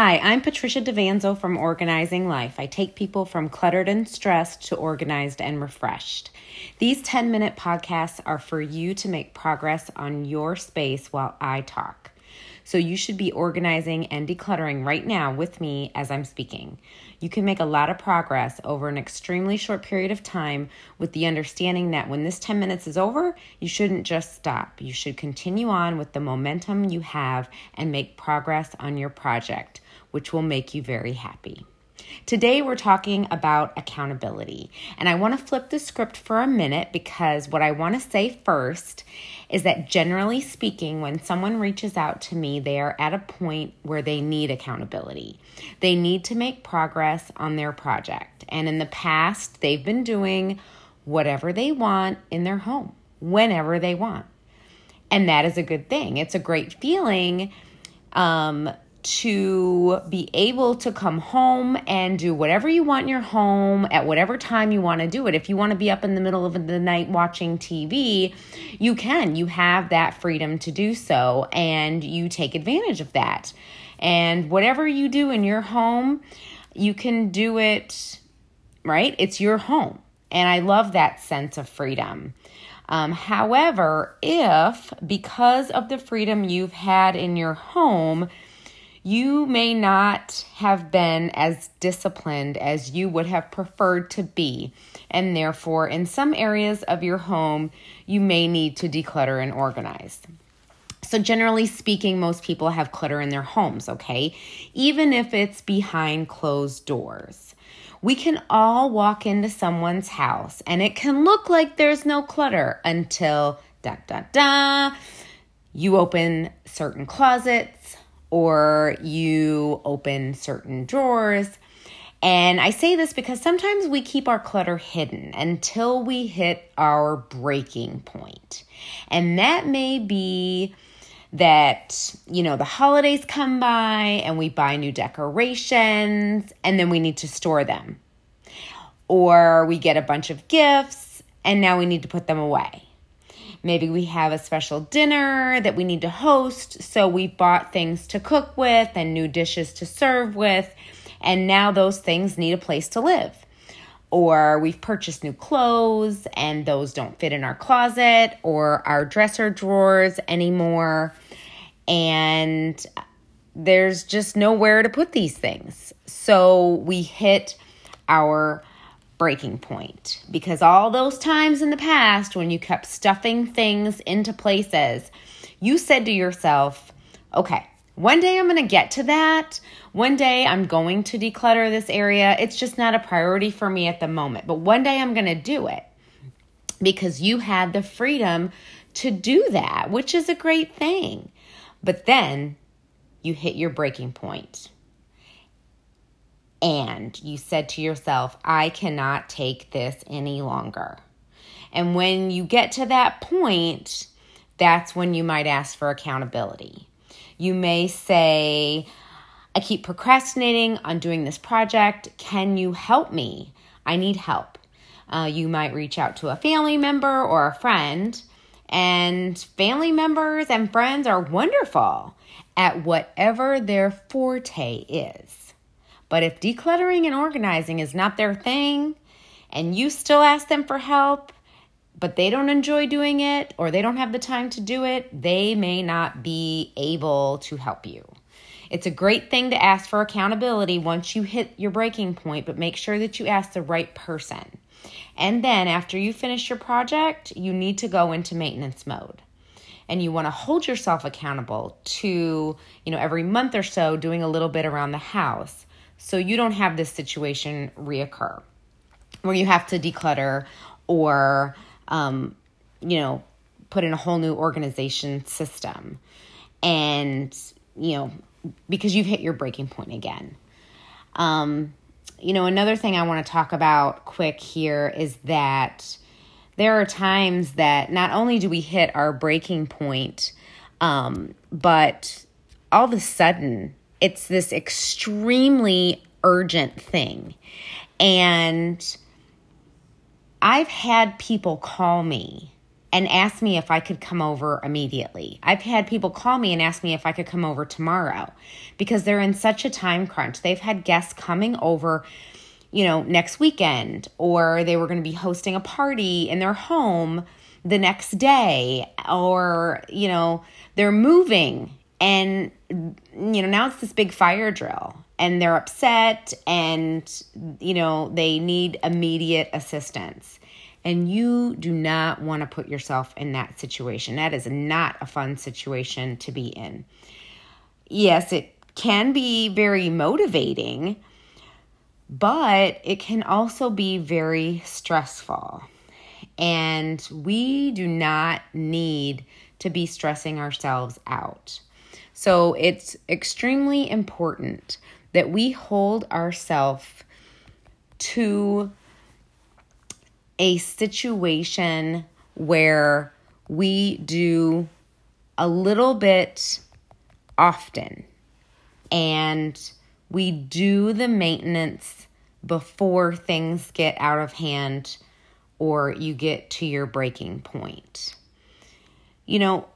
Hi, I'm Patricia Davanzo from Organizing Life. I take people from cluttered and stressed to organized and refreshed. These 10 minute podcasts are for you to make progress on your space while I talk. So you should be organizing and decluttering right now with me as I'm speaking. You can make a lot of progress over an extremely short period of time with the understanding that when this 10 minutes is over, you shouldn't just stop. You should continue on with the momentum you have and make progress on your project, which will make you very happy. Today, we're talking about accountability. And I want to flip the script for a minute because what I want to say first is that generally speaking, when someone reaches out to me, they are at a point where they need accountability. They need to make progress on their project. And in the past, they've been doing whatever they want in their home, whenever they want. And that is a good thing. It's a great feeling. Um, to be able to come home and do whatever you want in your home at whatever time you want to do it. If you want to be up in the middle of the night watching TV, you can. You have that freedom to do so, and you take advantage of that. And whatever you do in your home, you can do it, right? It's your home. And I love that sense of freedom. Um, however, if because of the freedom you've had in your home, you may not have been as disciplined as you would have preferred to be, and therefore, in some areas of your home, you may need to declutter and organize. So, generally speaking, most people have clutter in their homes, okay? Even if it's behind closed doors. We can all walk into someone's house and it can look like there's no clutter until da da da. You open certain closets, or you open certain drawers. And I say this because sometimes we keep our clutter hidden until we hit our breaking point. And that may be that, you know, the holidays come by and we buy new decorations and then we need to store them. Or we get a bunch of gifts and now we need to put them away. Maybe we have a special dinner that we need to host, so we bought things to cook with and new dishes to serve with, and now those things need a place to live. Or we've purchased new clothes and those don't fit in our closet or our dresser drawers anymore. And there's just nowhere to put these things. So we hit our breaking point because all those times in the past when you kept stuffing things into places, you said to yourself, okay, one day I'm going to get to that. One day I'm going to declutter this area. It's just not a priority for me at the moment, but one day I'm going to do it because you had the freedom to do that, which is a great thing. But then you hit your breaking point and you said to yourself, I cannot take this any longer. And when you get to that point, that's when you might ask for accountability. You may say, I keep procrastinating on doing this project. Can you help me? I need help. Uh, you might reach out to a family member or a friend, and family members and friends are wonderful at whatever their forte is. But if decluttering and organizing is not their thing and you still ask them for help, but they don't enjoy doing it or they don't have the time to do it, they may not be able to help you. It's a great thing to ask for accountability once you hit your breaking point, but make sure that you ask the right person. And then after you finish your project, you need to go into maintenance mode. And you want to hold yourself accountable to, you know, every month or so doing a little bit around the house so you don't have this situation reoccur where you have to declutter or, um, you know, put in a whole new organization system. And, you know, because you've hit your breaking point again. Um, you know, another thing I want to talk about quick here is that there are times that not only do we hit our breaking point, um, but all of a sudden it's this extremely urgent thing. And I've had people call me and ask me if I could come over immediately. I've had people call me and ask me if I could come over tomorrow because they're in such a time crunch. They've had guests coming over, you know, next weekend, or they were going to be hosting a party in their home the next day, or, you know, they're moving and, you know, now it's this big fire drill and they're upset and, you know, they need immediate assistance and you do not want to put yourself in that situation. That is not a fun situation to be in. Yes, it can be very motivating, but it can also be very stressful. And we do not need to be stressing ourselves out. So it's extremely important that we hold ourselves to a situation where we do a little bit often and we do the maintenance before things get out of hand or you get to your breaking point. You know,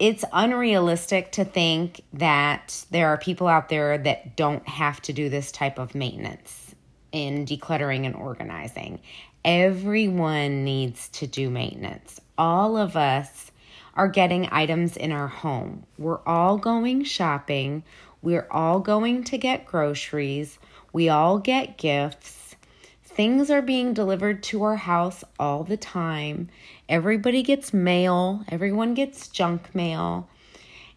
it's unrealistic to think that there are people out there that don't have to do this type of maintenance in decluttering and organizing. Everyone needs to do maintenance. All of us are getting items in our home. We're all going shopping. We're all going to get groceries. We all get gifts. Things are being delivered to our house all the time. Everybody gets mail. Everyone gets junk mail.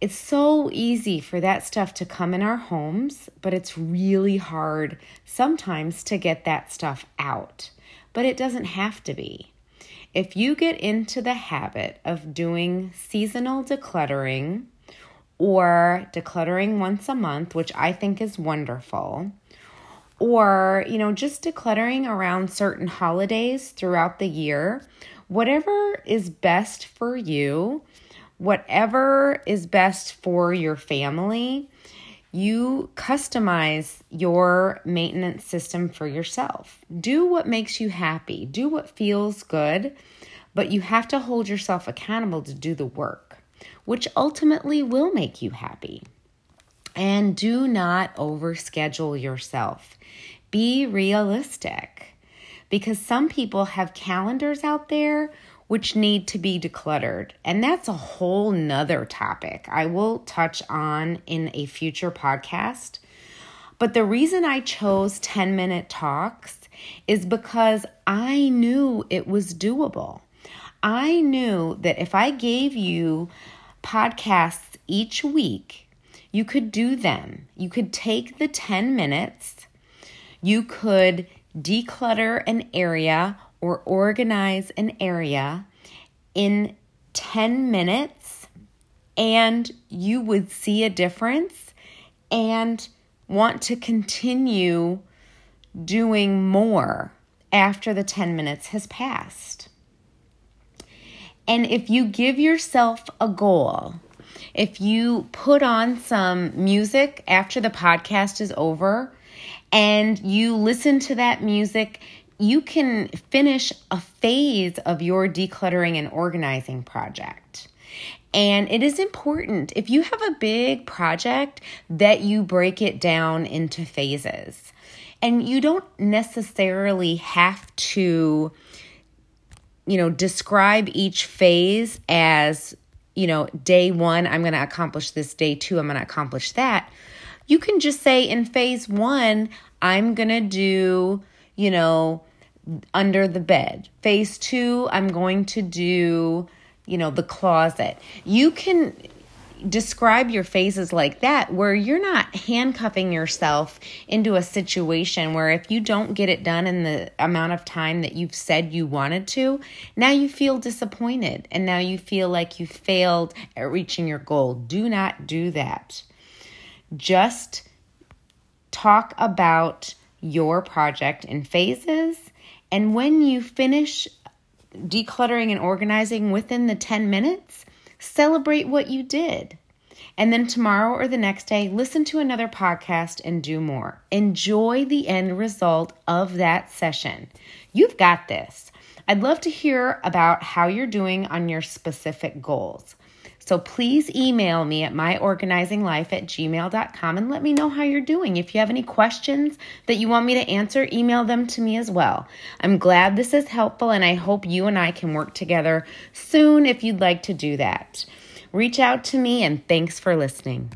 It's so easy for that stuff to come in our homes, but it's really hard sometimes to get that stuff out but it doesn't have to be. If you get into the habit of doing seasonal decluttering or decluttering once a month, which I think is wonderful, or, you know, just decluttering around certain holidays throughout the year, whatever is best for you, whatever is best for your family, you customize your maintenance system for yourself. Do what makes you happy, do what feels good, but you have to hold yourself accountable to do the work, which ultimately will make you happy. And do not overschedule yourself. Be realistic because some people have calendars out there which need to be decluttered. And that's a whole nother topic I will touch on in a future podcast. But the reason I chose 10 minute talks is because I knew it was doable. I knew that if I gave you podcasts each week, you could do them. You could take the 10 minutes, you could declutter an area or organize an area in 10 minutes and you would see a difference and want to continue doing more after the 10 minutes has passed. And if you give yourself a goal, if you put on some music after the podcast is over and you listen to that music you can finish a phase of your decluttering and organizing project. And it is important if you have a big project that you break it down into phases. And you don't necessarily have to, you know, describe each phase as, you know, day one, I'm going to accomplish this, day two, I'm going to accomplish that. You can just say in phase one, I'm going to do, you know, under the bed. Phase two, I'm going to do, you know, the closet. You can describe your phases like that where you're not handcuffing yourself into a situation where if you don't get it done in the amount of time that you've said you wanted to, now you feel disappointed and now you feel like you failed at reaching your goal. Do not do that. Just talk about your project in phases and when you finish decluttering and organizing within the 10 minutes, celebrate what you did. And then tomorrow or the next day, listen to another podcast and do more. Enjoy the end result of that session. You've got this. I'd love to hear about how you're doing on your specific goals. So please email me at myorganizinglife at gmail.com and let me know how you're doing. If you have any questions that you want me to answer, email them to me as well. I'm glad this is helpful and I hope you and I can work together soon if you'd like to do that. Reach out to me and thanks for listening.